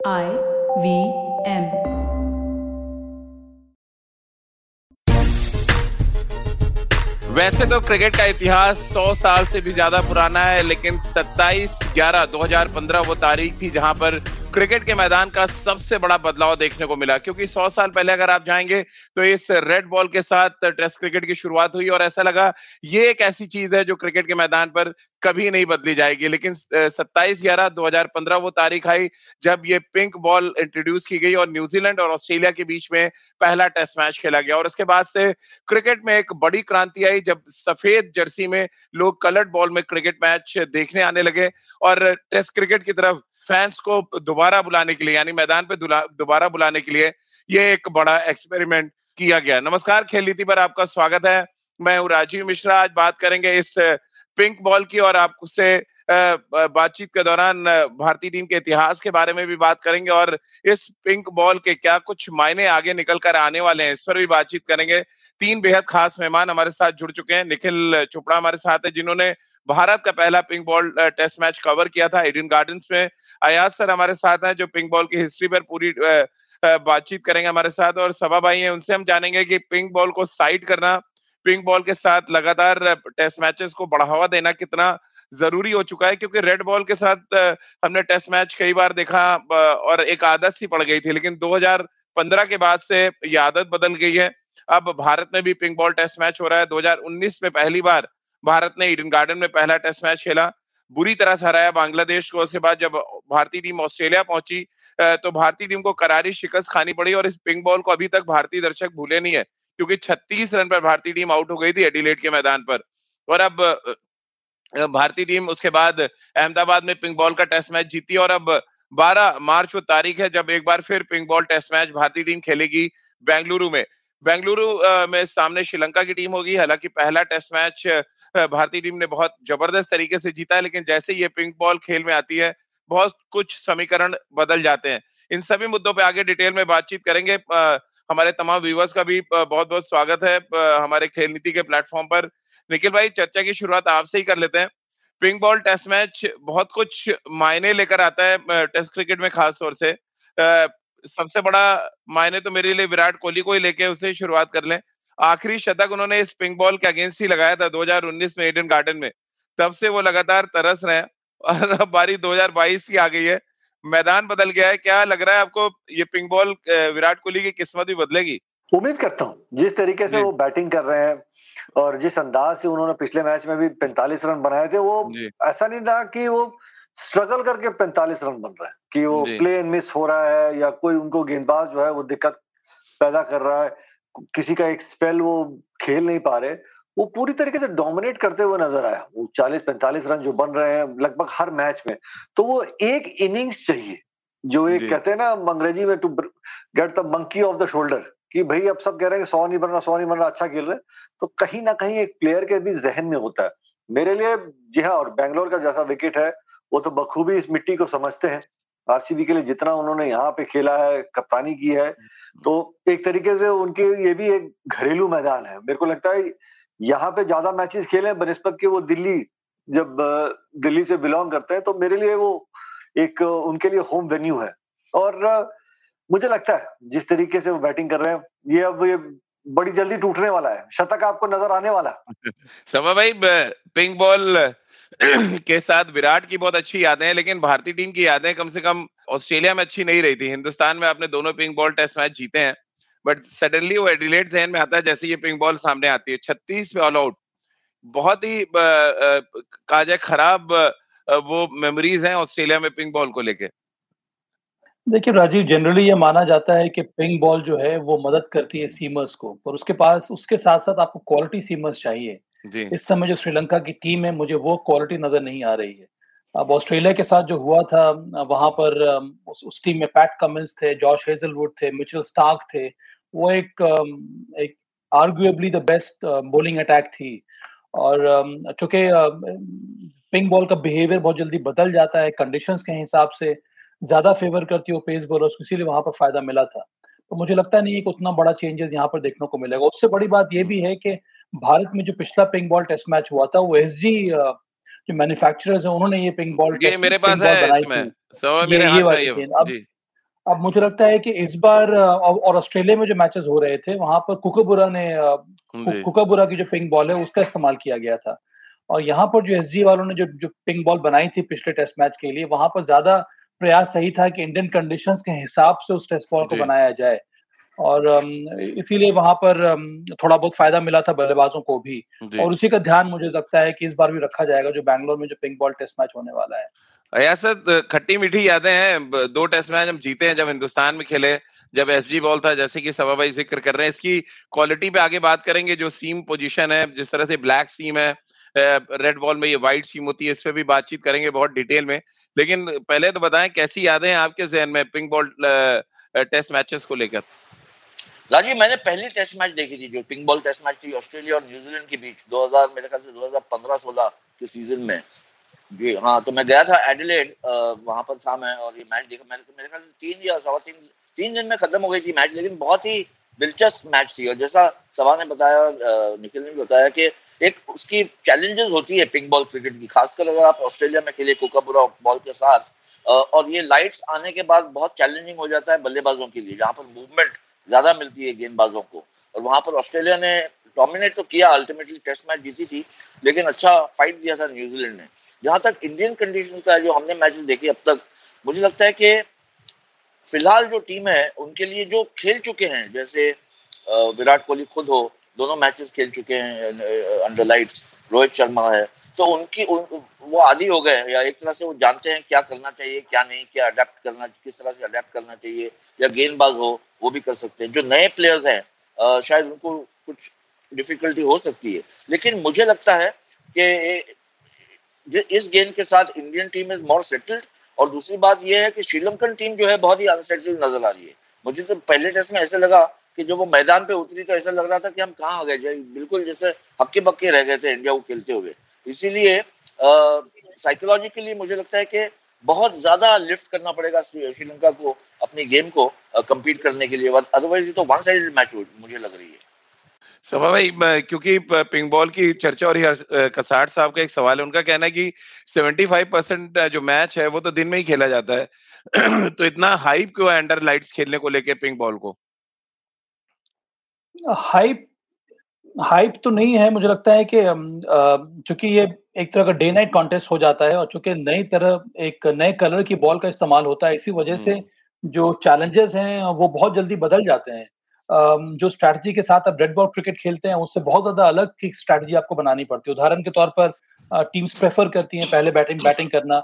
I V M वैसे तो cricket का इतिहास 100 साल से भी ज़्यादा पुराना है, लेकिन 27 ग्यारह 2015 वो तारीख थी जहाँ पर क्रिकेट के मैदान का सबसे बड़ा बदलाव देखने को मिला। क्योंकि सौ साल पहले अगर आप जाएँगे तो इस रेड बॉल के साथ टेस्ट क्रिकेट की शुरुआत हुई और ऐसा लगा, ये एक ऐसी चीज़ है जो क्रिकेट के मैदान पर कभी नहीं बदली जाएगी। लेकिन 27 ग्यारह 2015 वो तारीख आई जब ये पिंक बॉल इंट्रोड्यूस की गई और न्यूजीलैंड और ऑस्ट्रेलिया के बीच में पहला टेस्ट मैच खेला गया। और उसके बाद से क्रिकेट में एक बड़ी क्रांति आई जब सफ़ेद जर्सी में लोग कलर्ड बॉल में क्रिकेट मैच देखने आने लगे और टेस्ट क्रिकेट की तरफ़ फैंस को दोबारा बुलाने के लिए, यानी मैदान पे दोबारा बुलाने के लिए ये एक बड़ा एक्सपेरिमेंट किया गया। नमस्कार, खेल नीति पर आपका स्वागत है। मैं हूँ राजीव मिश्रा। आज बात करेंगे इस पिंक बॉल की और आपसे बातचीत के दौरान भारतीय टीम के इतिहास के बारे में भी बात करेंगे और इस पिंक बॉल के क्या कुछ मायने आगे निकल कर आने वाले हैं, इस पर भी बातचीत करेंगे। तीन बेहद खास मेहमान हमारे साथ जुड़ चुके हैं। निखिल चोपड़ा हमारे साथ है, जिन्होंने भारत का पहला pink ball test match cover किया था एडियन गार्डन्स में। अयाज सर हमारे साथ हैं, जो पिंक बॉल की हिस्ट्री पर पूरी बातचीत करेंगे हमारे साथ और सभा भाई हैं, उनसे हम जानेंगे कि पिंक बॉल को साइड करना पिंक बॉल के साथ लगातार टेस्ट मैचेस को बढ़ावा देना कितना ज़रूरी हो चुका है, क्योंकि रेड बॉल के साथ हमने टेस्ट मैच कई बार देखा और एक आदत सी पड़ गई थी, लेकिन 2015 के बाद से ये आदत बदल गई है। अब भारत में भी पिंक बॉल टेस्ट मैच हो रहा है 2019 में पहली बार भारत ने ईडन गार्डन में पहला टेस्ट मैच खेला। बुरी तरह से हराया बांग्लादेश को। उसके बाद जब भारतीय टीम ऑस्ट्रेलिया पहुँची तो भारतीय टीम को करारी शिकस्त खानी पड़ी और इस पिंक बॉल को अभी तक भारतीय दर्शक भूले नहीं है, क्योंकि 36 रन पर भारतीय टीम आउट हो गई थी एडिलेट के मैदान पर। और अब भारतीय टीम उसके बाद अहमदाबाद में पिंक बॉल का टेस्ट मैच जीती और अब 12 मार्च वो तारीख है, जब एक बार फिर पिंक बॉल टेस्ट मैच भारतीय टीम खेलेगी बेंगलुरु में। बेंगलुरु में सामने श्रीलंका की टीम होगी, हालाँकि पहला टेस्ट मैच भारतीय टीम ने बहुत ज़बरदस्त तरीके से जीता है, लेकिन जैसे ये पिंक बॉल खेल में आती है, बहुत कुछ समीकरण बदल जाते हैं। इन सभी मुद्दों पे आगे डिटेल में बातचीत करेंगे। हमारे तमाम व्यूवर्स का भी बहुत बहुत स्वागत है हमारे खेल नीति के प्लेटफॉर्म पर। निखिल भाई, चर्चा की शुरुआत आपसे ही कर लेते हैं। पिंक बॉल टेस्ट मैच बहुत कुछ मायने लेकर आता है टेस्ट क्रिकेट में खास तौर से। सबसे बड़ा मायने तो मेरे लिए विराट कोहली को ही लेके उसे शुरुआत कर लें। आखिरी शतक उन्होंने इस पिंक बॉल के अगेंस्ट ही लगाया था 2019 में एडन गार्डन में। तब से वो लगातार तरस रहे हैं और अब बारी 2022 की आ गई है। मैदान बदल गया है। क्या लग रहा है आपको ये पिंक बॉल विराट कोहली की किस्मत भी बदलेगी? उम्मीद करता हूँ जिस तरीके से वो बैटिंग कर रहे हैं और जिस अंदाज से उन्होंने पिछले मैच में भी 45 रन बनाए थे वो ऐसा नहीं था कि वो स्ट्रगल करके 45 रन बन रहे हैं कि वो प्ले मिस हो रहा है या कोई उनको गेंदबाज जो है वो दिक्कत पैदा कर रहा है। किसी का एक स्पेल वो खेल नहीं पा रहे वो पूरी तरीके से डोमिनेट करते हुए नज़र आया। वो 40-45 रन जो बन रहे हैं लगभग हर मैच में तो वो एक इनिंग्स चाहिए जो एक कहते हैं ना अंग्रेज़ी में to get the monkey off the shoulder कि भाई अब सब कह रहे हैं सौ नहीं बन रहा सौ नहीं बन रहा अच्छा खेल रहे तो कहीं ना कहीं एक प्लेयर के भी जहन में होता है। मेरे लिए जी हाँ और बैंगलोर का जैसा विकेट है वो तो बखूबी इस मिट्टी को समझते हैं। आरसीबी के लिए जितना उन्होंने यहाँ पे खेला है, कप्तानी की है तो एक तरीके से उनके ये भी एक घरेलू मैदान है। मेरे को लगता है यहाँ पे ज़्यादा मैचेस खेले बनस्पत के वो दिल्ली, जब दिल्ली से बिलोंग करते हैं तो मेरे लिए वो एक उनके लिए होम वेन्यू है। और मुझे लगता है जिस तरीके से वो बैटिंग कर रहे हैं, ये अब ये बड़ी जल्दी टूटने वाला है। शतक आपको नज़र आने वाला। समा भाई पिंक बॉल के साथ विराट की बहुत अच्छी यादें हैं, लेकिन भारतीय टीम की यादें कम से कम ऑस्ट्रेलिया में अच्छी नहीं रही थी। हिंदुस्तान में आपने दोनों पिंक बॉल टेस्ट मैच जीते हैं, बट सडनली वो एडिलेट जहन में आता है जैसे ये पिंक बॉल सामने आती है। छत्तीस पे ऑल आउट। बहुत ही कहा जाए खराब वो मेमोरीज हैं ऑस्ट्रेलिया में पिंक बॉल को लेके। देखिए राजीव, जनरली ये माना जाता है कि पिंक बॉल जो है वो मदद करती है सीमर्स को, पर उसके पास, उसके साथ साथ आपको क्वालिटी सीमर्स चाहिए। इस समय जो श्रीलंका की टीम है मुझे वो क्वालिटी नज़र नहीं आ रही है। अब ऑस्ट्रेलिया के साथ जो हुआ था वहाँ पर उस, उस टीम में पैट कमिंस थे जॉश हेजलवुड थे मिचेल स्टार्क थे वो एक एक arguably the best bowling attack थी। और चूँकि पिंक बॉल का बिहेवियर बहुत जल्दी बदल जाता है कंडीशंस के हिसाब से ज़्यादा फेवर करती हो पेस बॉलर्स को इसीलिए वहाँ पर फ़ायदा मिला था। तो मुझे लगता नहीं कि उतना बड़ा चेंजेस यहाँ पर देखने को मिलेगा। उससे बड़ी बात यह भी है कि भारत में जो पिछला पिंक बॉल टेस्ट मैच हुआ था वो एस जी जो मैन्युफैक्चरर्स है उन्होंने ये पिंक बॉल ये मेरे पास है इसमें। सो मेरे हाथ में ये अब अब मुझे लगता है कि इस बार और ऑस्ट्रेलिया में जो मैचेस हो रहे थे वहाँ पर कुकाबुरा ने कुकाबुरा की जो पिंक बॉल है उसका इस्तेमाल किया गया था। और यहाँ पर जो एसजी वालों ने जो जो पिंक बॉल बनाई थी पिछले टेस्ट मैच के लिए वहाँ पर ज़्यादा प्रयास सही था कि इंडियन कंडीशंस के हिसाब से उस टेस्ट बॉल को बनाया जाए। और इसीलिए वहाँ पर थोड़ा बहुत फ़ायदा मिला था बल्लेबाजों को भी। और उसी का ध्यान मुझे लगता है कि इस बार भी रखा जाएगा जो बैंगलोर में जो पिंक बॉल टेस्ट मैच होने वाला है। सर खट्टी मीठी यादें हैं। दो टेस्ट मैच हम जीते हैं जब हिंदुस्तान में खेले जब एस जी बॉल था जैसे कि सभा भाई ज़िक्र कर रहे हैं। इसकी क्वालिटी पे आगे बात करेंगे जो सीम पोजीशन है जिस तरह से ब्लैक सीम है रेड बॉल में ये व्हाइट सीम होती है इस पर भी बातचीत करेंगे बहुत डिटेल में। लेकिन पहले तो बताएँ कैसी यादें हैं आपके जहन में पिंक बॉल टेस्ट मैचेस को लेकर? राजीव मैंने पहली टेस्ट मैच देखी थी जो पिंक बॉल टेस्ट मैच थी ऑस्ट्रेलिया और न्यूजीलैंड के बीच 2000 मेरे ख्याल से 2015-16 के सीज़न में। जी हाँ तो मैं गया था एडिलेड वहाँ पर था मैं और ये मैच देखा। मैंने मेरे ख्याल से तीन या सवा तीन तीन दिन में खत्म हो गई थी मैच लेकिन बहुत ही दिलचस्प मैच थी। और जैसा सवा ने बताया निखिल ने भी बताया कि एक उसकी चैलेंजेस होती है पिंक बॉल क्रिकेट की, खासकर अगर आप ऑस्ट्रेलिया में खेले कोकापुरा बॉल के साथ और ये लाइट्स आने के बाद बहुत चैलेंजिंग हो जाता है बल्लेबाजों के लिए, जहाँ पर मूवमेंट ज़्यादा मिलती है गेंदबाजों को। और वहाँ पर ऑस्ट्रेलिया ने डोमिनेट तो किया अल्टीमेटली टेस्ट मैच जीती थी लेकिन अच्छा फाइट दिया था न्यूजीलैंड ने। जहाँ तक इंडियन कंडीशन का जो हमने मैचेस देखे अब तक मुझे लगता है कि फ़िलहाल जो टीम है उनके लिए जो खेल चुके हैं जैसे विराट कोहली खुद हो दोनों मैचेस खेल चुके हैं अंडर लाइट्स रोहित शर्मा है तो उनकी उन, वो आदि हो गए या एक तरह से वो जानते हैं क्या करना चाहिए क्या नहीं क्या अडेप्ट करना किस तरह से अडेप्ट करना चाहिए या गेंदबाज हो वो भी कर सकते हैं। जो नए प्लेयर्स हैं शायद उनको कुछ डिफिकल्टी हो सकती है। लेकिन मुझे लगता है कि इस गेंद के साथ Indian team is more settled और दूसरी बात यह है कि श्रीलंकन टीम जो है बहुत ही अनसेटल्ड नज़र आ रही है। मुझे तो पहले टेस्ट में ऐसे लगा कि जब वो मैदान पे उतरी तो ऐसा लग रहा था कि हम कहाँ आ गए बिल्कुल जैसे हक्के बक्के रह गए थे इंडिया को खेलते हुए। इसीलिए साइकोलॉजिकली मुझे लगता है कि बहुत ज़्यादा लिफ्ट करना पड़ेगा श्रीलंका को। अपनी गेम को कम्पीट करने के लिए अदरवाइज़ तो वन साइडेड मैच मुझे लग रही है। सभा भाई क्योंकि पिंक बॉल की चर्चा हो रही है कसाट साहब का एक सवाल है उनका कहना है कि 75 परसेंट जो मैच है वो तो दिन में ही खेला जाता है। तो इतना हाइप क्यों है अंडर लाइट्स खेलने को लेकर पिंक बॉल को? हाइप हाइप तो नहीं है मुझे लगता है कि चूँकि ये एक तरह का डे नाइट कॉन्टेस्ट हो जाता है और चूँकि नई तरह एक नए कलर की बॉल का इस्तेमाल होता है इसी वजह से हम्म। जो चैलेंजेस हैं, वो बहुत जल्दी बदल जाते हैं। जो स्ट्रैटेजी के साथ आप रेड बॉल क्रिकेट खेलते हैं, उससे बहुत ज़्यादा अलग की स्ट्रैटेजी आपको बनानी पड़ती है। उदाहरण के तौर पर टीम्स प्रेफर करती हैं पहले बैटिंग बैटिंग करना।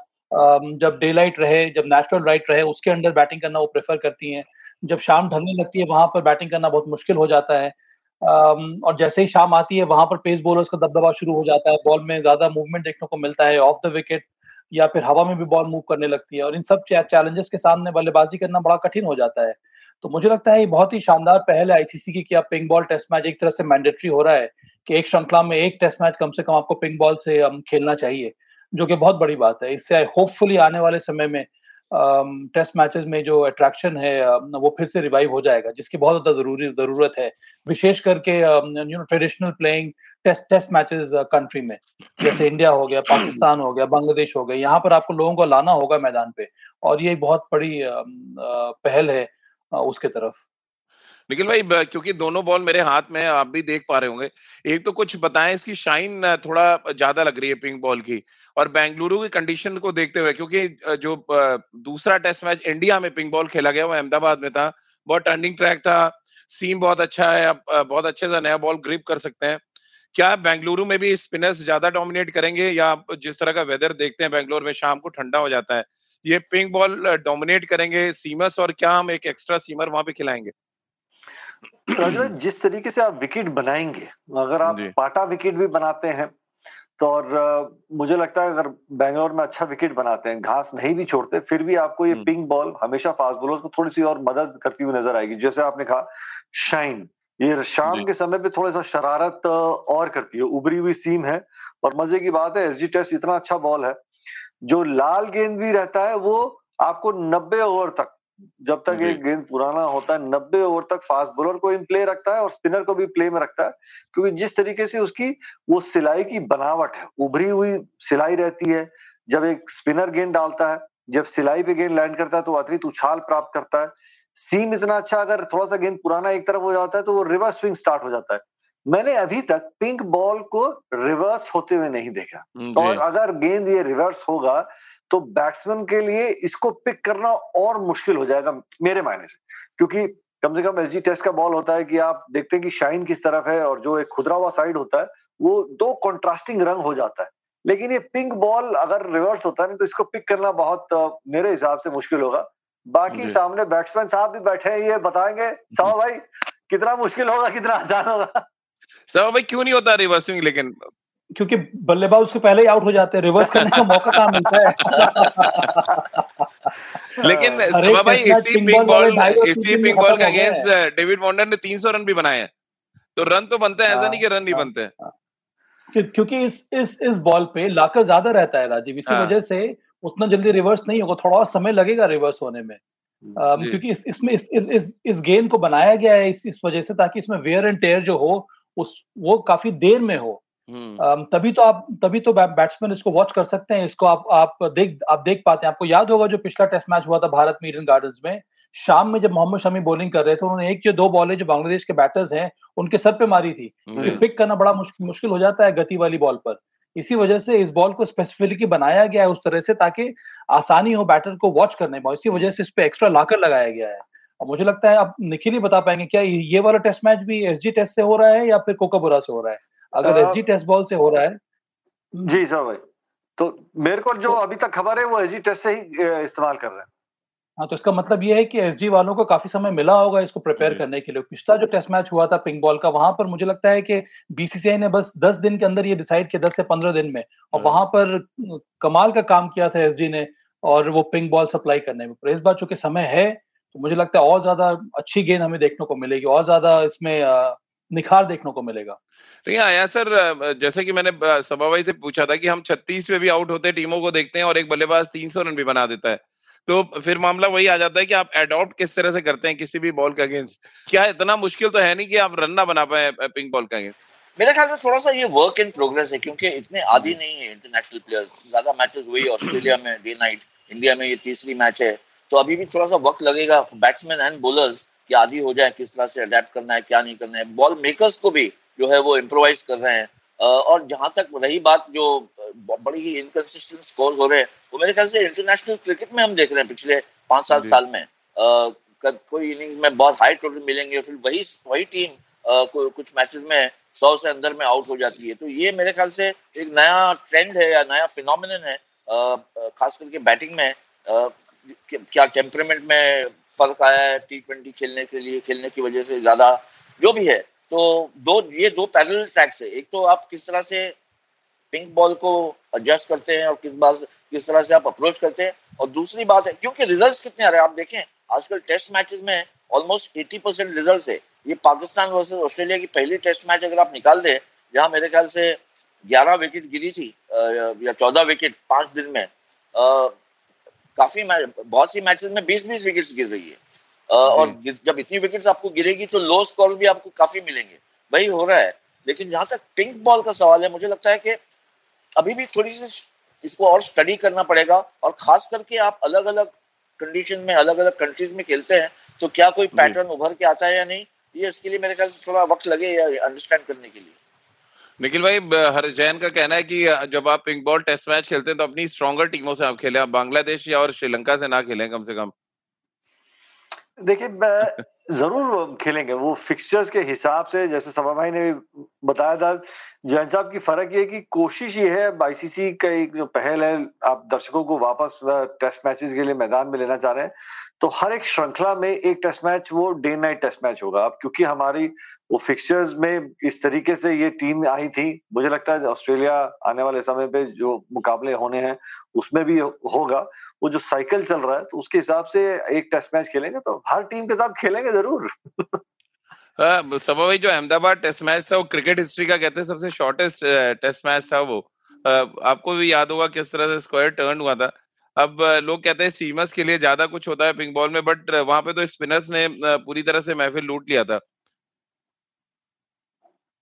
जब डे लाइट रहे, जब नेचुरल राइट रहे, उसके अंडर बैटिंग करना वो प्रेफर करती हैं। जब शाम ढलने लगती है, वहाँ पर बैटिंग करना बहुत मुश्किल हो जाता है। और जैसे ही शाम आती है, वहाँ पर पेस बॉलर्स का दबदबा शुरू हो जाता है। बॉल में ज़्यादा मूवमेंट देखने को मिलता है ऑफ़ द विकेट या फिर हवा में भी बॉल मूव करने लगती है और इन सब चैलेंजेस के सामने बल्लेबाजी करना बड़ा कठिन हो जाता है। तो मुझे लगता है ये बहुत ही शानदार पहल है आईसीसी की कि अब पिंक बॉल टेस्ट मैच एक तरह से मैंडेटरी हो रहा है कि एक श्रृंखला में एक टेस्ट मैच कम से कम आपको पिंक बॉल से हम खेलना चाहिए, जो कि बहुत बड़ी बात है। इससे होपफुली आने वाले समय में टेस्ट मैचेस में जो अट्रैक्शन है वो फिर से रिवाइव हो जाएगा, जिसकी बहुत ज़्यादा ज़रूरी, ज़रूरत है। विशेष करके you know traditional playing test test matches country में। जैसे इंडिया हो गया, पाकिस्तान हो गया, बांग्लादेश हो गया, यहाँ पर आपको लोगों को लाना होगा मैदान पे। और ये बहुत बड़ी पहल है उसके तरफ़। निखिल भाई क्योंकि दोनों बॉल मेरे हाथ में आप भी देख पा रहे होंगे। एक तो कुछ बताएँ, इसकी शाइन थोड़ा ज़्यादा लग रही है पिंक बॉल की। और बेंगलुरु की कंडीशन को देखते हुए, क्योंकि जो दूसरा टेस्ट मैच इंडिया में पिंक बॉल खेला गया, वो अहमदाबाद में था। बहुत टर्निंग ट्रैक था। सीम बहुत अच्छा है बहुत अच्छे से नया बॉल ग्रिप कर सकते हैं। क्या बेंगलुरु में भी स्पिनर्स ज़्यादा डोमिनेट करेंगे या जिस तरह का वेदर देखते हैं बेंगलोर में शाम को ठंडा हो जाता है ये पिंक बॉल डोमिनेट करेंगे सीमर्स और क्या हम एक एक्स्ट्रा सीमर वहाँ पे खिलाएँगे? जिस तरीके से आप विकेट बनाएँगे अगर आप पाटा विकेट भी बनाते हैं तो और मुझे लगता है अगर बैंगलोर में अच्छा विकेट बनाते हैं घास नहीं भी छोड़ते फिर भी आपको ये पिंक बॉल हमेशा फास्ट बॉलर को थोड़ी सी और मदद करती हुई नज़र आएगी। जैसे आपने कहा शाइन ये शाम के समय पे थोड़ा सा शरारत और करती है उभरी हुई सीम है और मज़े की बात है एसजी टेस्ट इतना अच्छा बॉल है जो लाल गेंद भी रहता है वो आपको नब्बे ओवर तक जब तक एक गेंद पुराना होता है नब्बे ओवर तक फास्ट बॉलर को इन प्ले रखता है और स्पिनर को भी प्ले में रखता है क्योंकि जिस तरीके से उसकी वो सिलाई की बनावट है उभरी हुई सिलाई रहती है जब एक स्पिनर गेंद डालता है जब सिलाई पे गेंद लैंड करता है तो अतिरिक्त उछाल प्राप्त करता है सीम इतना अच्छा अगर थोड़ा सा गेंद पुराना एक तरफ़ हो जाता है तो वो रिवर्स स्विंग स्टार्ट हो जाता है। मैंने अभी तक पिंक बॉल को रिवर्स होते हुए नहीं देखा। और अगर गेंद ये रिवर्स होगा तो बैट्समैन के लिए इसको पिक करना और मुश्किल हो जाएगा मेरे मायने से। क्योंकि कम से कम एस टेस्ट का बॉल होता है कि आप देखते हैं कि शाइन किस तरफ़ है और जो एक खुदरा हुआ साइड होता है वो दो कॉन्ट्रास्टिंग रंग हो जाता है। लेकिन ये पिंक बॉल अगर रिवर्स होता है ना तो इसको पिक करना बहुत मेरे हिसाब से मुश्किल होगा। बाकी सामने बैट्समैन साहब भी बैठे हैं ये बताएँगे साहब भाई कितना मुश्किल होगा कितना आसान होगा? साहब भाई क्यों नहीं होता रिवर्सिंग लेकिन क्योंकि बल्लेबाज उसके पहले ही आउट हो जाते हैं रिवर्स करने का मौका कहाँ मिलता है? लेकिन सभा भाई इसी पिंक बॉल इसी पिंक बॉल के अगेंस्ट डेविड वॉन्डर ने 300 रन भी बनाए हैं। तो रन तो बनते हैं ऐसा नहीं कि रन नहीं हाँ, बनते। हाँ। क्योंकि इस इस इस बॉल पे लाकर ज़्यादा रहता है राजीव इसी हाँ। वजह से उतना जल्दी रिवर्स नहीं होगा थोड़ा और समय लगेगा रिवर्स होने में। हम्म, क्योंकि इस इसमें इस इस इस, इस गेंद को बनाया गया है इस इस वजह से ताकि इसमें वेयर एंड टेयर जो हो उस वो काफ़ी देर में हो। हम्म। तभी तो आप तभी तो बैट्समैन इसको वॉच कर सकते हैं इसको आप आप देख आप देख पाते हैं। आपको याद होगा जो पिछला टेस्ट मैच हुआ था भारत में ईडन गार्डन में शाम में जब मोहम्मद शमी बॉलिंग कर रहे थे उन्होंने एक या दो बॉलें जो बांग्लादेश के बैटर्स हैं उनके सर पे मारी थी। पिक करना बड़ा मुश्किल हो जाता है गति वाली बॉल पर। इसी वजह से इस बॉल को स्पेसिफिकली बनाया गया है उस तरह से ताकि आसानी हो बैटर को वॉच करने में। इसी वजह से इस पे एक्स्ट्रा लाकर लगाया गया है। और मुझे लगता है आप निखिल ही बता पाएँगे क्या ये वाला टेस्ट मैच भी एसजी टेस्ट से हो रहा है या फिर कोकाबुरा से हो रहा है? अगर एस टेस्ट बॉल से हो रहा है। जी सर भाई। तो मेरे को जो तो अभी तक खबर है वो एसजी टेस्ट से ही इस्तेमाल कर रहे हैं। हाँ तो इसका मतलब ये है कि एस वालों को काफ़ी समय मिला होगा इसको प्रिपेयर करने के लिए। पिछला जो टेस्ट मैच हुआ था पिंक बॉल का वहाँ पर मुझे लगता है कि बीसीसीआई ने बस दस दिन के अंदर ये डिसाइड किया दस से पंद्रह दिन में। और हाँ। वहाँ पर कमाल का काम किया था एस ने और वो पिंक बॉल सप्लाई करने में। इस बार चूँकि समय है तो मुझे लगता है और ज़्यादा अच्छी गेंद हमें देखने को मिलेगी और ज़्यादा इसमें निखार देखने को मिलेगा। नहीं आया सर जैसे कि मैंने सभा भाई से पूछा था कि हम छत्तीस में भी आउट होते टीमों को देखते हैं और एक बल्लेबाज तीन सौ रन भी बना देता है। तो फिर मामला वही आ जाता है कि आप एडॉप्ट किस तरह से करते हैं किसी भी बॉल के अगेंस्ट क्या इतना मुश्किल तो है नहीं कि आप रन ना बना पाए पिंक बॉल के अगेंस्ट मेरे ख्याल से थोड़ा सा ये वर्क इन प्रोग्रेस है क्योंकि इतने आदि हम्म। नहीं है इंटरनेशनल प्लेयर्स ज़्यादा मैचेस हुई ऑस्ट्रेलिया में डे नाइट इंडिया में ये तीसरी मैच है। तो अभी भी थोड़ा सा वक्त लगेगा बैट्समैन एंड बोलर्स कि आदि हो जाए किस तरह से अडेप्ट करना है क्या नहीं करना है। बॉल मेकर्स को भी जो है वो इम्प्रोवाइज कर रहे हैं। और जहाँ तक रही बात जो बड़ी ही इनकन्सिस्टेंट स्कोर हो रहे हैं। वो मेरे ख्याल से इंटरनेशनल क्रिकेट में हम देख रहे हैं पिछले पाँच सात साल में। कोई इनिंग्स में बहुत हाई टोटल मिलेंगे फिर वही वही टीम को, कुछ मैचेस में सौ से अंदर में आउट हो जाती है। तो ये मेरे ख्याल से एक नया ट्रेंड है या नया फिनोमिन है खास करके बैटिंग में। क्या टेम्परमेंट में फ़र्क आया है टी ट्वेंटी खेलने के लिए खेलने की वजह से ज़्यादा जो भी है। तो दो ये दो पैरल ट्रैक्स है। एक तो आप किस तरह से पिंक बॉल को एडजस्ट करते हैं और किस बार किस तरह से आप अप्रोच करते हैं। और दूसरी बात है क्योंकि रिजल्ट्स कितने आ रहे हैं आप देखें आजकल टेस्ट मैचेस में ऑलमोस्ट एटी परसेंट रिज़ल्ट है। ये पाकिस्तान वर्सेज ऑस्ट्रेलिया की पहली टेस्ट मैच अगर आप निकाल दें जहाँ मेरे ख्याल से ग्यारह विकेट गिरी थी या चौदह विकेट पाँच दिन में काफ़ी बहुत सी मैचेस में बीस बीस विकेट्स गिर रही है। और जब इतनी विकेट्स आपको गिरेगी तो लो स्कोर भी आपको काफ़ी मिलेंगे। वही हो रहा है। लेकिन जहाँ तक पिंक बॉल का सवाल है मुझे लगता है कि अभी भी थोड़ी सी इसको और स्टडी करना पड़ेगा और खास करके आप अलग अलग कंडीशन में अलग अलग कंट्रीज़ में खेलते हैं तो क्या कोई पैटर्न उभर के आता है या नहीं ये इसके लिए मेरे ख्याल से थोड़ा वक्त लगे अंडरस्टैंड करने के लिए। निखिल भाई हर जैन का कहना है कि जब आप पिंक बॉल टेस्ट मैच खेलते हैं तो अपनी स्ट्रॉन्गर टीमों से आप खेलें आप बांग्लादेश या और श्रीलंका से ना खेलें कम से कम। देखिए ज़रूर खेलेंगे। वो फिक्सचर्स के हिसाब से, जैसे सभा भाई ने भी बताया था, जैन साहब की फ़र्क ये कि कोशिश ये है आईसीसी का एक जो पहल है, आप दर्शकों को वापस टेस्ट मैचेस के लिए मैदान में लेना चाह रहे हैं। तो हर एक श्रृंखला में एक टेस्ट मैच वो डे नाइट टेस्ट मैच होगा। अब क्योंकि हमारी वो फिक्सचर्स में इस तरीके से ये टीम आई थी मुझे लगता है ऑस्ट्रेलिया आने वाले समय पे जो मुकाबले होने हैं उसमें भी होगा। वो जो साइकिल चल रहा है तो उसके हिसाब से एक टेस्ट मैच खेलेंगे तो हर टीम के साथ खेलेंगे ज़रूर। हाँ, सभा भाई जो अहमदाबाद टेस्ट मैच था वो क्रिकेट हिस्ट्री का कहते हैं सबसे शॉर्टेस्ट टेस्ट मैच था वो। आपको भी याद होगा किस तरह से स्क्वायर टर्न हुआ था। अब लोग कहते हैं सीमस के लिए ज़्यादा कुछ होता है पिंक बॉल में बट वहाँ पे तो स्पिनर्स ने पूरी तरह से महफिल लूट लिया था।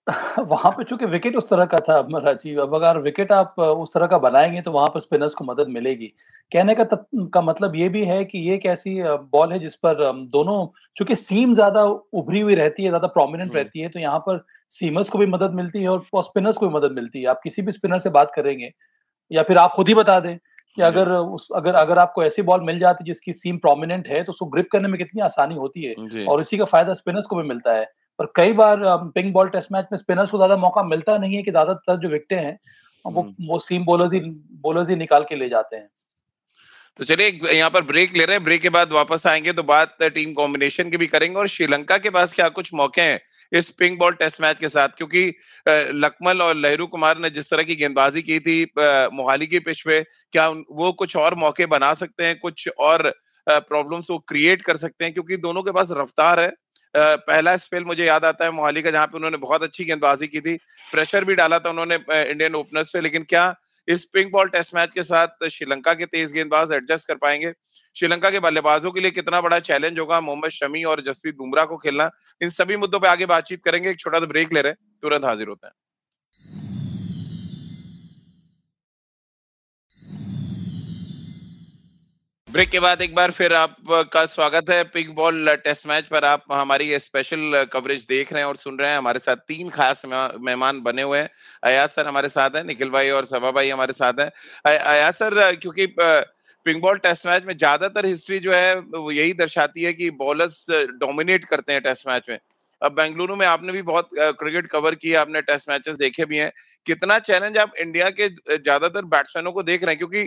वहाँ पे चूँकि विकेट उस तरह का था राजीव अब अगर विकेट आप उस तरह का बनाएँगे तो वहाँ पर स्पिनर्स को मदद मिलेगी। कहने का तत, का मतलब ये भी है कि ये एक ऐसी बॉल है जिस पर दोनों चूँकि सीम ज़्यादा उभरी हुई रहती है ज़्यादा प्रोमिनेंट हम्म। रहती है तो यहाँ पर सीमर्स को भी मदद मिलती है और स्पिनर्स को भी मदद मिलती है। आप किसी भी स्पिनर से बात करेंगे या फिर आप खुद ही बता दें कि अगर उस अगर अगर आपको ऐसी बॉल मिल जाती जिसकी सीम प्रोमिनेंट है तो उसको ग्रिप करने में कितनी आसानी होती है। और इसी का फ़ायदा स्पिनर्स को भी मिलता है। पर कई बार पिंक बॉल टेस्ट मैच में स्पिनर्स को ज़्यादा मौका मिलता नहीं है कि ज़्यादातर जो विकटे हैं वो हम्म। वो सीम बॉलर्स ही बॉलर्स ही निकाल के ले जाते हैं। तो चलिए यहाँ पर ब्रेक ले रहे हैं। ब्रेक के बाद वापस आएँगे तो बात टीम कॉम्बिनेशन की भी करेंगे और श्रीलंका के पास क्या कुछ मौके हैं इस पिंक बॉल टेस्ट मैच के साथ? क्योंकि लकमल और लहरू कुमार ने जिस तरह की गेंदबाजी की थी मोहाली की पिच पे, क्या वो कुछ और मौके बना सकते हैं? कुछ और प्रॉब्लम्स वो क्रिएट कर सकते हैं? क्योंकि दोनों के पास रफ्तार है। पहला स्पेल मुझे याद आता है मोहाली का, जहाँ पे उन्होंने बहुत अच्छी गेंदबाजी की थी। प्रेशर भी डाला था उन्होंने इंडियन ओपनर्स पे, लेकिन क्या इस पिंक बॉल टेस्ट मैच के साथ श्रीलंका के तेज गेंदबाज एडजस्ट कर पाएँगे। श्रीलंका के बल्लेबाजों के लिए कितना बड़ा चैलेंज होगा? मोहम्मद शमी और जसप्रीत बुमराह को खेलना। इन सभी मुद्दों पर आगे बातचीत करेंगे। एक छोटा सा ब्रेक ले रहे हैं। तुरंत हाजिर होते हैं। ब्रेक के बाद एक बार फिर आपका स्वागत है पिंक बॉल टेस्ट मैच पर। आप हमारी स्पेशल कवरेज देख रहे हैं और सुन रहे हैं। हमारे साथ तीन खास मेहमान बने हुए हैं। अयाज सर हमारे साथ हैं, निखिल भाई और सभा भाई हमारे साथ हैं। अयाज सर, क्योंकि पिंक बॉल टेस्ट मैच में ज़्यादातर हिस्ट्री जो है, वो यही दर्शाती है कि बॉलर्स डोमिनेट करते हैं टेस्ट मैच में। अब बेंगलुरु में आपने भी बहुत क्रिकेट कवर किया आपने टेस्ट मैचेस देखे भी हैं। कितना चैलेंज आप इंडिया के ज़्यादातर बैट्समैनों को देख रहे हैं? क्योंकि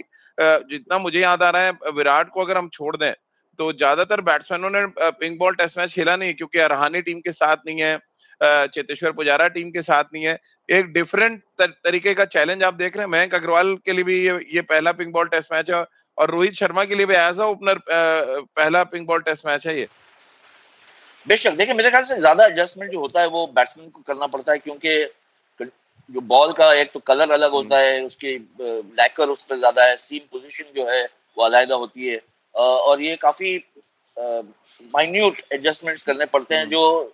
जितना मुझे याद आ रहा है विराट को अगर हम छोड़ दें तो ज़्यादातर बैट्समैनों ने पिंक बॉल टेस्ट मैच खेला नहीं क्योंकि अरहानी टीम के साथ नहीं है चेतेश्वर पुजारा टीम के साथ नहीं है। एक डिफरेंट तर, तरीके का चैलेंज आप देख रहे हैं? मयंक अग्रवाल के लिए भी ये ये पहला पिंक बॉल टेस्ट मैच है और रोहित शर्मा के लिए भी एज अ ओपनर पहला पिंक बॉल टेस्ट मैच है ये। बेशक देखिए मेरे ख्याल से ज़्यादा एडजस्टमेंट जो होता है वो बैट्समैन को करना पड़ता है क्योंकि जो बॉल का एक तो कलर अलग होता है उसकी लैकर उस पर ज़्यादा है सीम पोजीशन जो है वो अलहदा होती है। और ये काफ़ी माइन्यूट एडजस्टमेंट्स करने पड़ते हैं हम्म। जो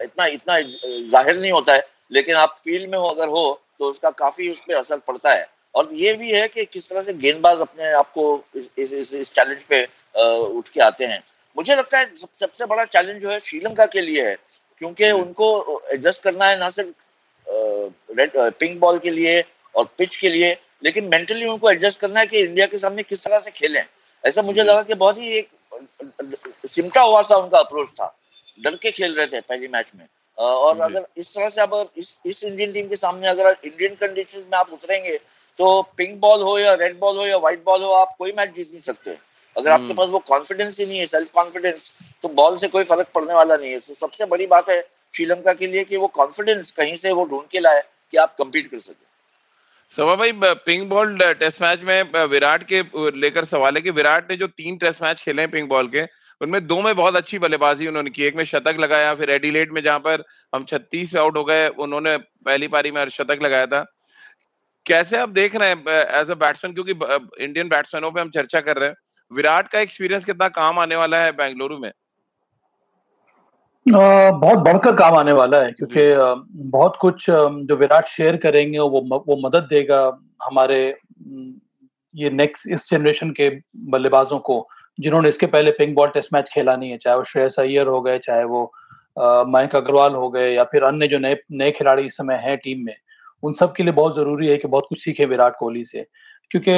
इतना इतना ज़ाहिर नहीं होता है। लेकिन आप फ़ील्ड में हो अगर हो तो उसका काफ़ी उस पर असर पड़ता है। और ये भी है कि किस तरह से गेंदबाज अपने आप को इस इस, इस, इस चैलेंज पे उठ के आते हैं। मुझे लगता है सब, सबसे बड़ा चैलेंज जो है श्रीलंका के लिए है क्योंकि हम्म। उनको एडजस्ट करना है ना सिर्फ़ रेड पिंक बॉल के लिए और पिच के लिए लेकिन मेंटली उनको एडजस्ट करना है कि इंडिया के सामने किस तरह से खेलें। ऐसा मुझे लगा कि बहुत ही एक सिमटा हुआ सा उनका अप्रोच था। डर के खेल रहे थे पहली मैच में। और अगर इस तरह से अब इस इस इंडियन टीम के सामने अगर इंडियन कंडीशन में आप उतरेंगे तो पिंक बॉल हो या रेड बॉल हो या व्हाइट बॉल हो आप कोई मैच जीत नहीं सकते। अगर आपके हम्म। पास वो कॉन्फिडेंस ही नहीं है सेल्फ कॉन्फिडेंस तो बॉल से कोई फ़र्क पड़ने वाला नहीं है। तो सबसे बड़ी बात है श्रीलंका के लिए कि वो कॉन्फिडेंस कहीं से वो ढूंढ के लाए कि आप कम्पीट कर सके। सवा भाई पिंक बॉल टेस्ट मैच में विराट के लेकर सवाल है कि विराट ने जो तीन टेस्ट मैच खेले हैं पिंक बॉल के उनमें दो में बहुत अच्छी बल्लेबाजी उन्होंने की एक में शतक लगाया फिर एडिलेट में जहाँ पर हम छत्तीस पे आउट हो गए उन्होंने पहली पारी में शतक लगाया था। कैसे आप देख रहे हैं एज अ बैट्समैन क्योंकि इंडियन बैट्समैनों पे हम चर्चा कर रहे हैं विराट का एक्सपीरियंस कितना काम आने वाला है बेंगलुरु में? आ, बहुत बढ़कर काम आने वाला है क्योंकि बहुत कुछ जो विराट शेयर करेंगे वो वो मदद देगा हमारे ये नेक्स्ट इस जनरेशन के बल्लेबाजों को जिन्होंने इसके पहले पिंक बॉल टेस्ट मैच खेला नहीं है चाहे वो श्रेयस अय्यर हो गए चाहे वो मयंक अग्रवाल हो गए या फिर अन्य जो नए नए खिलाड़ी इस समय हैं टीम में उन सब के लिए बहुत ज़रूरी है कि बहुत कुछ सीखे विराट कोहली से। क्योंकि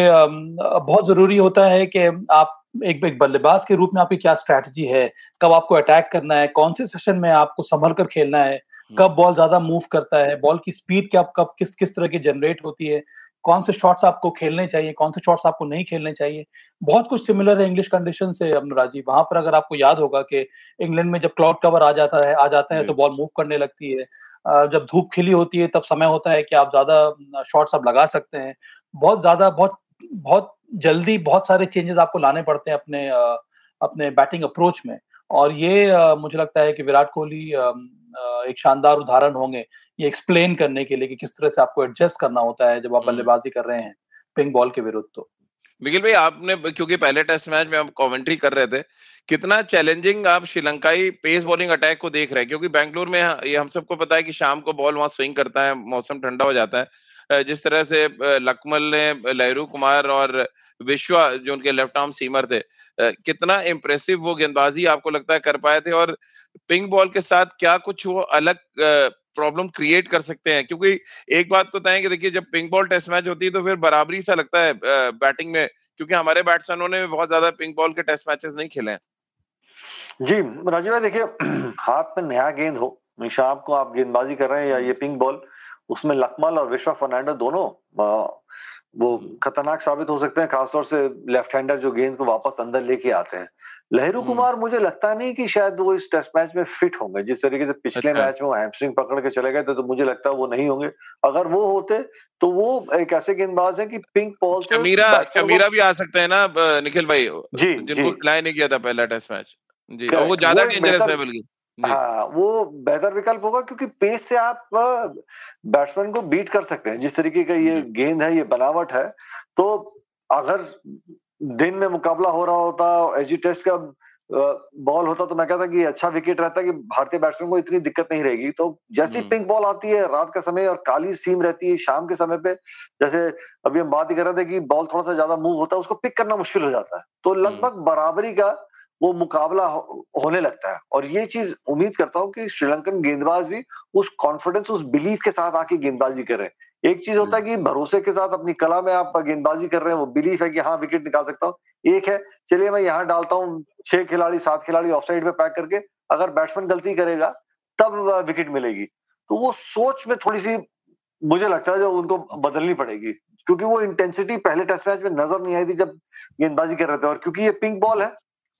बहुत ज़रूरी होता है कि आप एक एक बल्लेबाज के रूप में आपकी क्या स्ट्रैटेजी है कब आपको अटैक करना है कौन से सेशन में आपको संभल कर खेलना है हम्म। कब बॉल ज़्यादा मूव करता है बॉल की स्पीड क्या कब किस किस तरह की जनरेट होती है कौन से शॉट्स आपको खेलने चाहिए कौन से शॉट्स आपको नहीं खेलने चाहिए। बहुत कुछ सिमिलर है इंग्लिश कंडीशन से राजीव। वहाँ पर अगर आपको याद होगा कि इंग्लैंड में जब क्लाउड कवर आ जाता है आ जाता है तो बॉल मूव करने लगती है। जब धूप खिली होती है तब समय होता है कि आप ज़्यादा शॉट्स आप लगा सकते हैं। बहुत ज़्यादा बहुत बहुत जल्दी बहुत सारे चेंजेस आपको लाने पड़ते हैं अपने अपने बैटिंग अप्रोच में। और ये मुझे लगता है कि विराट कोहली एक शानदार उदाहरण होंगे ये एक्सप्लेन करने के लिए कि किस तरह से आपको एडजस्ट करना होता है जब आप हम्म। बल्लेबाजी कर रहे हैं पिंक बॉल के विरुद्ध तो। मिगिल भाई आपने क्योंकि पहले टेस्ट मैच में हम कमेंट्री कर रहे थे कितना चैलेंजिंग आप श्रीलंकाई पेस बॉलिंग अटैक को देख रहे हैं? क्योंकि बैंगलोर में ये हम सबको पता है कि शाम को बॉल वहाँ स्विंग करता है मौसम ठंडा हो जाता है। जिस तरह से लकमल ने लहरू कुमार और विश्वा जो उनके लेफ़्ट आर्म सीमर थे कितना इम्प्रेसिव वो गेंदबाजी आपको लगता है कर पाए थे और पिंक बॉल के साथ क्या कुछ वो अलग प्रॉब्लम क्रिएट कर सकते हैं? क्योंकि एक बात तो तय कि देखिए, जब पिंक बॉल टेस्ट मैच होती है तो फिर बराबरी सा लगता है बैटिंग में, क्योंकि हमारे बैट्समैनों ने बहुत ज़्यादा पिंक बॉल के टेस्ट मैचेस नहीं खेले हैं। जी, राजीव भाई देखिए, हाथ में नया गेंद हो शाम को आप गेंदबाजी कर रहे हैं या ये पिंक बॉल उसमें लकमल और विश्वा फर्नांडो दोनों वो खतरनाक साबित हो सकते हैं खासतौर से लेफ़्ट हैंडर जो गेंद को वापस अंदर लेके आते हैं। लहरू कुमार मुझे लगता नहीं कि शायद वो इस टेस्ट मैच में फिट होंगे। जिस तरीके से पिछले अच्छा। मैच में वो हैमस्ट्रिंग पकड़ के चले गए थे तो मुझे लगता है वो नहीं होंगे। अगर वो होते तो वो एक ऐसे गेंदबाज है कि पिंक बॉल शमीरा शमीरा भी आ सकते हैं ना निखिल भाई। जी जिनको खिलाया नहीं किया था पहला टेस्ट मैच। जी वो ज़्यादा डेंजरस है बल्कि। हाँ वो बेहतर विकल्प होगा क्योंकि पेस से आप बैट्समैन को बीट कर सकते हैं। जिस तरीके का ये गेंद है ये बनावट है तो अगर दिन में मुकाबला हो रहा होता एजी टेस्ट का बॉल होता तो मैं कहता कि अच्छा विकेट रहता कि भारतीय बैट्समैन को इतनी दिक्कत नहीं रहेगी। तो जैसी पिंक बॉल आती है रात का समय और काली सीम रहती है शाम के समय पे जैसे अभी हम बात ही कर रहे थे कि बॉल थोड़ा सा ज़्यादा मूव होता है उसको पिक करना मुश्किल हो जाता है। तो लगभग बराबरी का वो मुकाबला हो, होने लगता है। और ये चीज़ उम्मीद करता हूँ कि श्रीलंकन गेंदबाज भी उस कॉन्फिडेंस उस बिलीफ के साथ आके गेंदबाजी कर रहे हैं। एक चीज़ होता है कि भरोसे के साथ अपनी कला में आप गेंदबाजी कर रहे हैं वो बिलीफ है कि हाँ विकेट निकाल सकता हूँ। एक है चलिए मैं यहाँ डालता हूँ छह खिलाड़ी सात खिलाड़ी ऑफ़ साइड में पैक करके अगर बैट्समैन गलती करेगा तब विकेट मिलेगी। तो वो सोच में थोड़ी सी मुझे लगता है जो उनको बदलनी पड़ेगी क्योंकि वो इंटेंसिटी पहले टेस्ट मैच में नज़र नहीं आई थी जब गेंदबाजी कर रहे थे। और क्योंकि ये पिंक बॉल है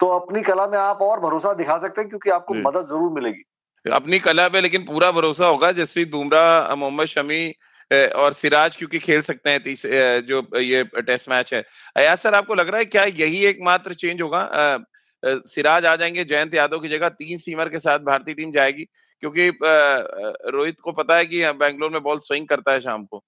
तो अपनी कला में आप और भरोसा दिखा सकते हैं क्योंकि आपको मदद ज़रूर मिलेगी। अपनी कला पे लेकिन पूरा भरोसा होगा जसप्रीत बुमराह मोहम्मद शमी और सिराज क्योंकि खेल सकते हैं तीस जो ये टेस्ट मैच है। अया सर आपको लग रहा है क्या यही एकमात्र चेंज होगा? सिराज आ जाएँगे जयंत यादव की जगह तीन सीमर के साथ भारतीय टीम जाएगी क्योंकि रोहित को पता है कि बैंगलोर में बॉल स्विंग करता है शाम को।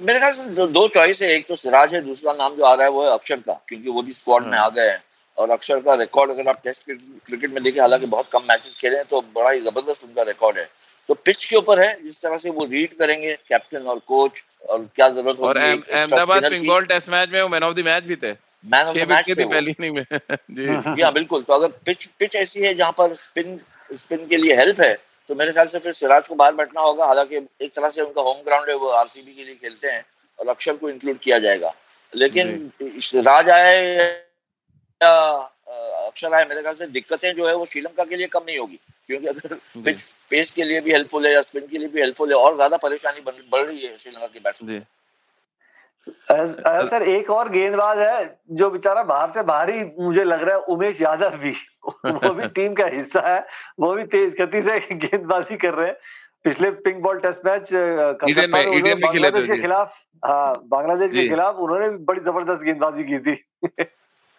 मेरे ख्याल से दो चॉइस है एक तो सिराज है दूसरा नाम जो आ रहा है वो है अक्षर का क्योंकि वो भी स्क्वाड में हाँ। आ गए हैं। और अक्षर का रिकॉर्ड अगर आप टेस्ट क्रिकेट में देखें हालाँकि बहुत कम मैचेस खेले हैं तो बड़ा ही ज़बरदस्त उनका रिकॉर्ड है। तो पिच के ऊपर है जिस तरह से वो रीड करेंगे कैप्टन और कोच और क्या ज़रूरत होगी और अहमदाबाद बंगाल टेस्ट मैच में वो मैन ऑफ़ द मैच भी थे। मैन ऑफ़ द मैच थे पहली इनिंग में। जी। हाँ बिल्कुल। तो अगर पिच पिच ऐसी है जहाँ पर स्पिन स्पिन के लिए हेल्प है तो मेरे ख्याल से फिर सिराज को बाहर बैठना होगा। हालाँकि एक तरह से उनका होम ग्राउंड है वो आरसीबी के लिए खेलते हैं और अक्षर को इंक्लूड किया जाएगा। लेकिन सिराज आए अक्षर आए मेरे ख्याल से दिक्कतें जो है वो श्रीलंका के लिए कम नहीं होगी। क्योंकि अगर पिच पेस के लिए भी हेल्पफुल है या स्पिन के लिए भी हेल्पफुल है और ज़्यादा परेशानी बढ़ रही है श्रीलंका के बैट्समैन सर एक और गेंदबाज है जो बेचारा बाहर से बाहर ही मुझे लग रहा है उमेश यादव भी। वो भी टीम का हिस्सा है वो भी तेज गति से गेंदबाजी कर रहे हैं। पिछले pink ball test match Bangladesh के खिलाफ हाँ बांग्लादेश के खिलाफ उन्होंने भी बड़ी ज़बरदस्त गेंदबाजी की थी।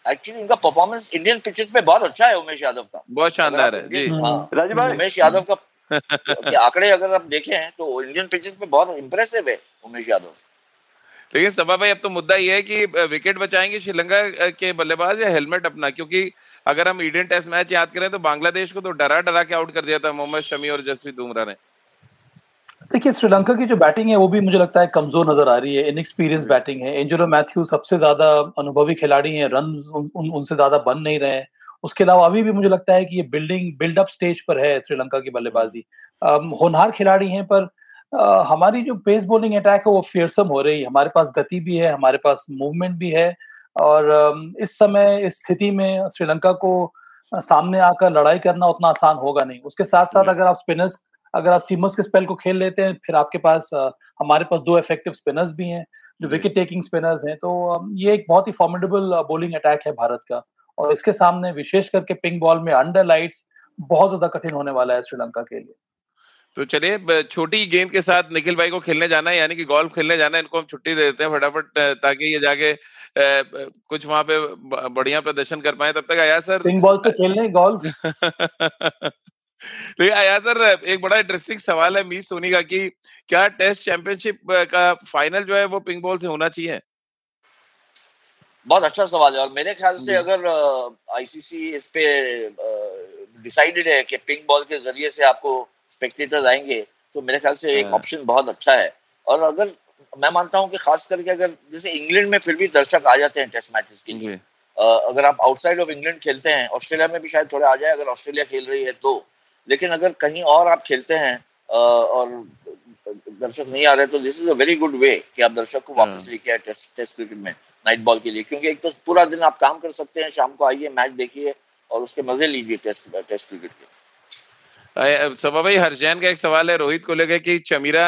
एक्चुअली इनका परफॉर्मेंस इंडियन पिचेस पे बहुत अच्छा है उमेश यादव का। बहुत शानदार है। जी। हाँ राजीव भाई। उमेश यादव का आंकड़े अगर आप देखें तो इंडियन पिचेस पे बहुत इंप्रेसिव है उमेश यादव। लेकिन सभा भाई अब तो मुद्दा ये है कि विकेट बचाएँगे श्रीलंका के बल्लेबाज या हेलमेट अपना? क्योंकि अगर हम इंडियन टेस्ट मैच याद करें तो बांग्लादेश को तो डरा डरा के आउट कर दिया था मोहम्मद शमी और जसप्रीत बुमराह ने। देखिए श्रीलंका की जो बैटिंग है वो भी मुझे लगता है कमज़ोर नज़र आ रही है। इनएक्सपीरियंस बैटिंग है। एंजेलो मैथ्यू सबसे ज़्यादा अनुभवी खिलाड़ी हैं। रन उन, उन, उनसे ज़्यादा बन नहीं रहे हैं। उसके अलावा अभी भी मुझे लगता है कि ये बिल्डिंग बिल्डअप स्टेज पर है श्रीलंका की बल्लेबाजी। होनहार खिलाड़ी हैं पर आ, हमारी जो पेस बॉलिंग अटैक है वो फेयरसम हो रही है। हमारे पास गति भी है हमारे पास मूवमेंट भी है और इस समय इस स्थिति में श्रीलंका को सामने आकर लड़ाई करना उतना आसान होगा नहीं। उसके साथ साथ अगर आप स्पिनर्स अगर आप सीमस के स्पेल को खेल लेते हैं फिर आपके पास हमारे पास दो इफ़ेक्टिव स्पिनर्स भी हैं जो विकेट टेकिंग स्पिनर्स हैं। तो ये एक बहुत ही फॉर्मेडेबल बॉलिंग अटैक है भारत का। और इसके सामने विशेष करके पिंक बॉल में अंडर लाइट्स बहुत ज़्यादा कठिन होने वाला है श्रीलंका के लिए। तो चलिए छोटी गेंद के साथ निखिल भाई को खेलने जाना है यानी कि गोल्फ खेलने जाना है इनको हम छुट्टी दे देते हैं फटाफट ताकि ये जाके कुछ वहाँ पे बढ़िया प्रदर्शन कर पाए। तब तक आया सर? पिंक बॉल से खेलने गोल्फ सर एक बड़ा इंटरेस्टिंग सवाल है मीस सोनी का कि क्या टेस्ट चैंपियनशिप का फाइनल जो है वो पिंक बॉल से होना चाहिए? बहुत अच्छा सवाल है और मेरे ख्याल से अगर आईसीसी इस पे डिसाइडेड है कि पिंक बॉल के ज़रिए से आपको स्पेक्टेटर्स आएँगे तो मेरे ख्याल से एक ऑप्शन हाँ। बहुत अच्छा है। और अगर मैं मानता हूँ कि खास करके अगर जैसे इंग्लैंड में फिर भी दर्शक आ जाते हैं टेस्ट मैचेस के लिए। अगर आप आउटसाइड ऑफ़ इंग्लैंड खेलते हैं ऑस्ट्रेलिया में भी शायद थोड़े आ जाए अगर ऑस्ट्रेलिया खेल रही है तो। लेकिन अगर कहीं और आप खेलते हैं और दर्शक नहीं आ रहे तो this is a very good way कि आप दर्शक को वापस हाँ। लेके आए टेस्ट टेस्ट क्रिकेट में नाइट बॉल के लिए। क्योंकि एक तो पूरा दिन आप काम कर सकते हैं शाम को आइए मैच देखिए और उसके मज़े लीजिए टेस्ट टेस्ट क्रिकेट के। सभा भाई हरजैन का एक सवाल है रोहित को लेकर कि चमीरा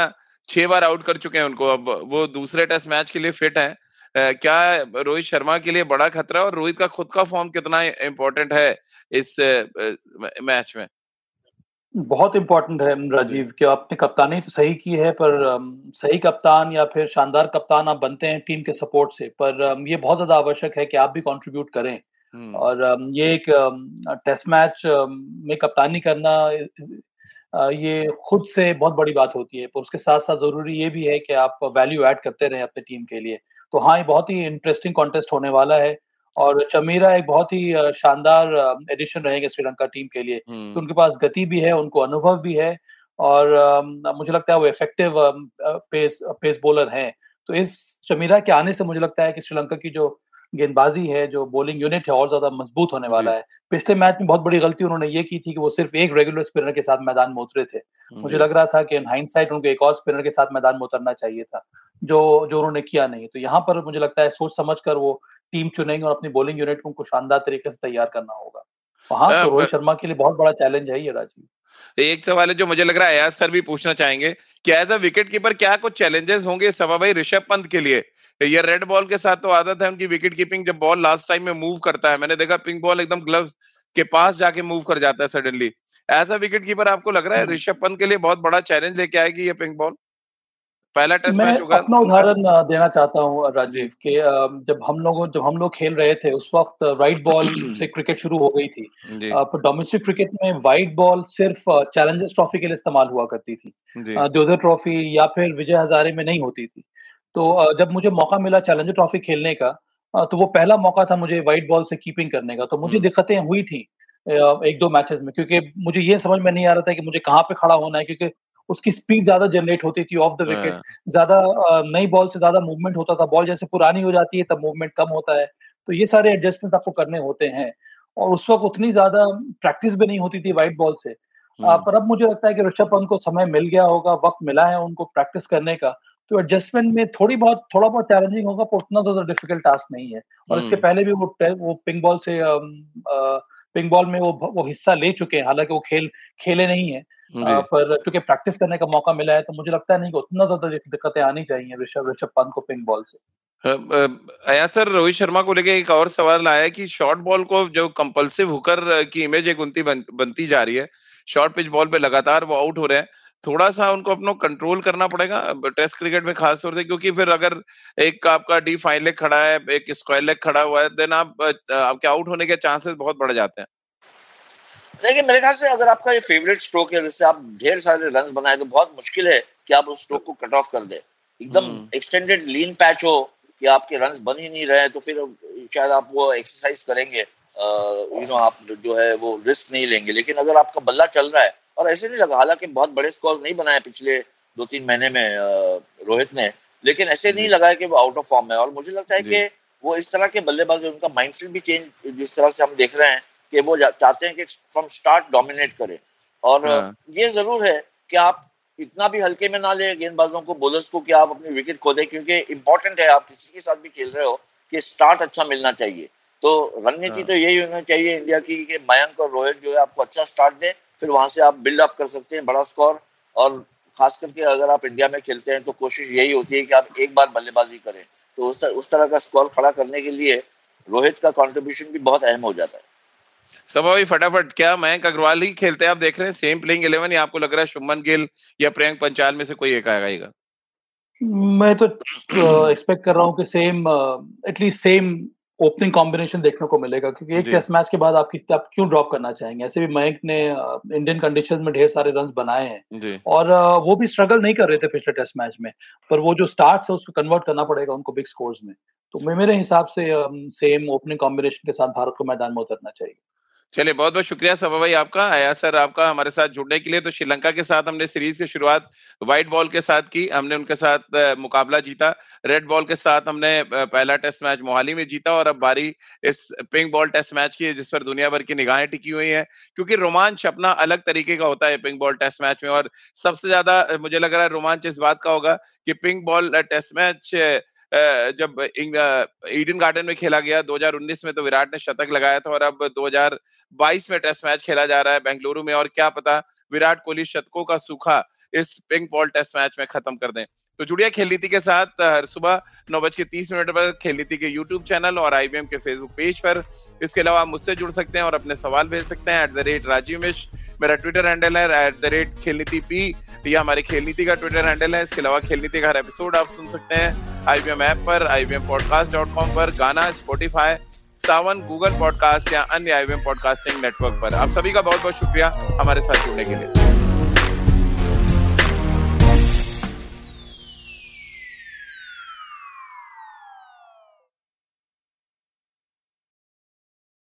छह बार आउट कर चुके हैं उनको अब वो दूसरे टेस्ट मैच के लिए फिट है। क्या रोहित शर्मा के लिए बड़ा खतरा और रोहित का खुद का फॉर्म कितना इम्पोर्टेंट है इस मैच में? बहुत इम्पोर्टेंट है राजीव कि आपने कप्तानी तो सही की है पर सही कप्तान या फिर शानदार कप्तान आप बनते हैं टीम के सपोर्ट से पर ये बहुत ज़्यादा आवश्यक है कि आप भी कंट्रीब्यूट करें हम्म। और ये एक टेस्ट मैच में कप्तानी करना ये खुद से बहुत बड़ी बात होती है पर उसके साथ साथ ज़रूरी ये भी है कि आप वैल्यू ऐड करते रहें अपने टीम के लिए तो हाँ ये बहुत ही इंटरेस्टिंग कॉन्टेस्ट होने वाला है और चमीरा एक बहुत ही शानदार एडिशन रहेंगे श्रीलंका टीम के लिए तो उनके पास गति भी है उनको अनुभव भी है और मुझे लगता है वो इफ़ेक्टिव पेस पेस बॉलर हैं। तो इस चमीरा के आने से मुझे लगता है कि श्रीलंका की जो गेंदबाजी है जो बॉलिंग यूनिट है और ज़्यादा मज़बूत होने वाला है। पिछले मैच में बहुत बड़ी गलती उन्होंने ये की थी कि वो सिर्फ़ एक रेगुलर स्पिनर के साथ मैदान में उतरे थे। मुझे लग रहा था कि हाइंड साइड उनको एक और स्पिनर के साथ मैदान में उतरना चाहिए था जो जो उन्होंने किया नहीं। तो यहाँ पर मुझे लगता है सोच समझ कर वो टीम चुनेंगे और अपनी बॉलिंग यूनिट को शानदार तरीके से तैयार करना होगा। वहाँ तो रोहित शर्मा के लिए बहुत बड़ा चैलेंज है ये राजीव। एक सवाल है जो मुझे लग रहा है सर भी पूछना चाहेंगे कि एज अ विकेट कीपर क्या कुछ चैलेंजेस होंगे सवा भाई ऋषभ पंत के लिए? ये रेड बॉल के साथ तो आदत है उनकी विकेट कीपिंग जब बॉल लास्ट टाइम में मूव करता है। मैंने देखा पिंक बॉल एकदम ग्लव्स के पास जाके मूव कर जाता है suddenly as a wicket keeper आपको लग रहा है हम्म। ऋषभ पंत के लिए बहुत बड़ा चैलेंज लेके आएगी ये पिंक बॉल पहला टेस्ट मैच होगा। अपना उदाहरण देना चाहता हूँ राजीव के जब हम लोग जब हम लोग खेल रहे थे उस वक्त राइट बॉल से क्रिकेट शुरू हो गई थी। पर डोमेस्टिक क्रिकेट में वाइट बॉल सिर्फ़ चैलेंजर्स ट्रॉफी के लिए इस्तेमाल हुआ करती थी। देवधर ट्रॉफी या फिर विजय हजारे में नहीं होती थी। तो जब मुझे मौका मिला चैलेंजर ट्रॉफी खेलने का तो वो पहला मौका था मुझे व्हाइट बॉल से कीपिंग करने का। तो मुझे हम्म। दिक्कतें हुई थी एक दो मैचेस में क्योंकि मुझे ये समझ में नहीं आ रहा था कि मुझे कहाँ पे खड़ा होना है क्योंकि उसकी स्पीड ज़्यादा जनरेट होती थी ऑफ़ द विकेट ज़्यादा नई बॉल से ज़्यादा मूवमेंट होता था बॉल जैसे पुरानी हो जाती है तब मूवमेंट कम होता है। तो ये सारे एडजस्टमेंट आपको करने होते हैं। और उस वक्त उतनी ज़्यादा प्रैक्टिस भी नहीं होती थी वाइट बॉल से। हम्म। पर अब मुझे लगता है कि ऋषभ पंत को समय मिल गया होगा वक्त मिला है उनको प्रैक्टिस करने का। तो एडजस्टमेंट में थोड़ी बहुत थोड़ा बहुत चैलेंजिंग होगा पर उतना ज़्यादा डिफ़िकल्ट टास्क नहीं है। और इसके पहले भी वो वो पिंक बॉल से पिंक बॉल में वो वो हिस्सा ले चुके हैं। हालाँकि वो खेल खेले नहीं है। आ, पर चूँकि प्रैक्टिस करने का मौका मिला है तो मुझे लगता है नहीं कि उतना ज़्यादा दिक्कतें आनी चाहिए ऋषभ ऋषभ पंत को पिंक बॉल से। आया सर रोहित शर्मा को लेके एक और सवाल आया कि शॉर्ट बॉल को जो कंपल्सिव हुकर की इमेज एक उनती बन, बनती जा रही है शॉर्ट पिच बॉल पे लगातार वो आउट हो रहे हैं। थोड़ा सा उनको अपना कंट्रोल करना पड़ेगा टेस्ट क्रिकेट में खास तौर से क्योंकि फिर अगर एक आपका डी फाइन लेग खड़ा है एक स्क्वायर लेग खड़ा हुआ है देन आप आपके आउट होने के चांसेस बहुत बढ़ जाते हैं। देखिए मेरे ख्याल से अगर आपका ये फेवरेट स्ट्रोक है जिससे आप ढेर सारे रन बनाए तो बहुत मुश्किल है कि आप उस स्ट्रोक को कट ऑफ़ कर दे। एकदम एक्सटेंडेड लीन पैच हो कि आपके रन बन ही नहीं रहे तो फिर शायद आप वो एक्सरसाइज करेंगे यू नो आप जो है वो रिस्क नहीं लेंगे। लेकिन अगर आपका बल्ला चल रहा है और ऐसे नहीं लगा हालाँकि बहुत बड़े स्कोर नहीं बनाए पिछले दो तीन महीने में रोहित ने लेकिन ऐसे नहीं लगा है कि वो आउट ऑफ़ फॉर्म है। और मुझे लगता है कि वो इस तरह के बल्लेबाज उनका माइंडसेट भी चेंज जिस तरह से हम देख रहे हैं कि वो चाहते हैं कि फ्रॉम स्टार्ट डोमिनेट करें। और हाँ। ये ज़रूर है कि आप इतना भी हल्के में ना ले गेंदबाजों को बोलर्स को कि आप अपनी विकेट खो दें क्योंकि इंपॉर्टेंट है आप किसी के साथ भी खेल रहे हो कि स्टार्ट अच्छा मिलना चाहिए। तो रणनीति हाँ। तो यही होना चाहिए इंडिया की कि मयंक और रोहित जो है आपको अच्छा स्टार्ट दे फिर वहाँ से आप बिल्ड अप कर सकते हैं बड़ा स्कोर और खास करके अगर आप इंडिया में खेलते हैं तो कोशिश यही होती है कि आप एक बार बल्लेबाजी करें। तो उस, तर, उस तरह का स्कोर खड़ा करने के लिए रोहित का कंट्रीब्यूशन भी बहुत अहम हो जाता है। सब भाई फटाफट क्या मयंक अग्रवाल ही खेलते हैं? आप देख रहे हैं सेम प्लेइंग इलेवन या आपको लग रहा है शुभमन गिल या प्रियंक पंचाल में से कोई एक आएगा मैं तो एक्सपेक्ट कर रहा हूँ कि same at least same opening combination देखने को मिलेगा क्योंकि एक टेस्ट मैच के बाद आपकी आप क्यों ड्रॉप करना चाहेंगे? ऐसे भी मयंक ने इंडियन कंडीशन में ढेर सारे रन बनाए हैं। और वो भी स्ट्रगल नहीं कर रहे थे पिछले टेस्ट मैच में पर वो जो स्टार्ट है उसको कन्वर्ट करना पड़ेगा उनको बिग स्कोर्स में। तो मेरे हिसाब से सेम ओपनिंग कॉम्बिनेशन के साथ भारत को मैदान में उतरना चाहिए। चलिए बहुत बहुत शुक्रिया सभा भाई आपका। आया सर आपका हमारे साथ जुड़ने के लिए। तो श्रीलंका के साथ हमने सीरीज़ की शुरुआत व्हाइट बॉल के साथ की। हमने उनके साथ मुकाबला जीता। रेड बॉल के साथ हमने पहला टेस्ट मैच मोहाली में जीता और अब बारी इस पिंक बॉल टेस्ट मैच की है, जिस पर दुनिया भर की निगाहें टिकी हुई हैं। क्योंकि रोमांच अपना अलग तरीके का होता है पिंक बॉल टेस्ट मैच में और सबसे ज़्यादा मुझे लग रहा है रोमांच इस बात का होगा कि पिंक बॉल टेस्ट मैच जब ईडन गार्डन में खेला गया 2019 में तो विराट ने शतक लगाया था और अब 2022 में टेस्ट मैच खेला जा रहा है बेंगलुरु में और क्या पता विराट कोहली शतकों का सूखा इस पिंक बॉल टेस्ट मैच में खत्म कर दें। तो जुड़िया खेल नीति के साथ, हर सुबह नौ बज के तीस मिनट पर खेल नीति के यूट्यूब चैनल और आईबीएम के फेसबुक पेज पर। इसके अलावा आप मुझसे जुड़ सकते हैं और अपने सवाल भेज सकते हैं at the rate Rajiv Mishra मेरा ट्विटर हैंडल है at the rate Khel Neeti P या हमारी खेल नीति का ट्विटर हैंडल है। इसके अलावा खेल नीति का हर एपिसोड आप सुन सकते हैं आई वी एम ऐप पर I V M podcast dot com पर, Gaana Spotify Saavn Google podcast या अन्य I V M podcasting network पर। आप सभी का बहुत बहुत शुक्रिया हमारे साथ जुड़ने के लिए।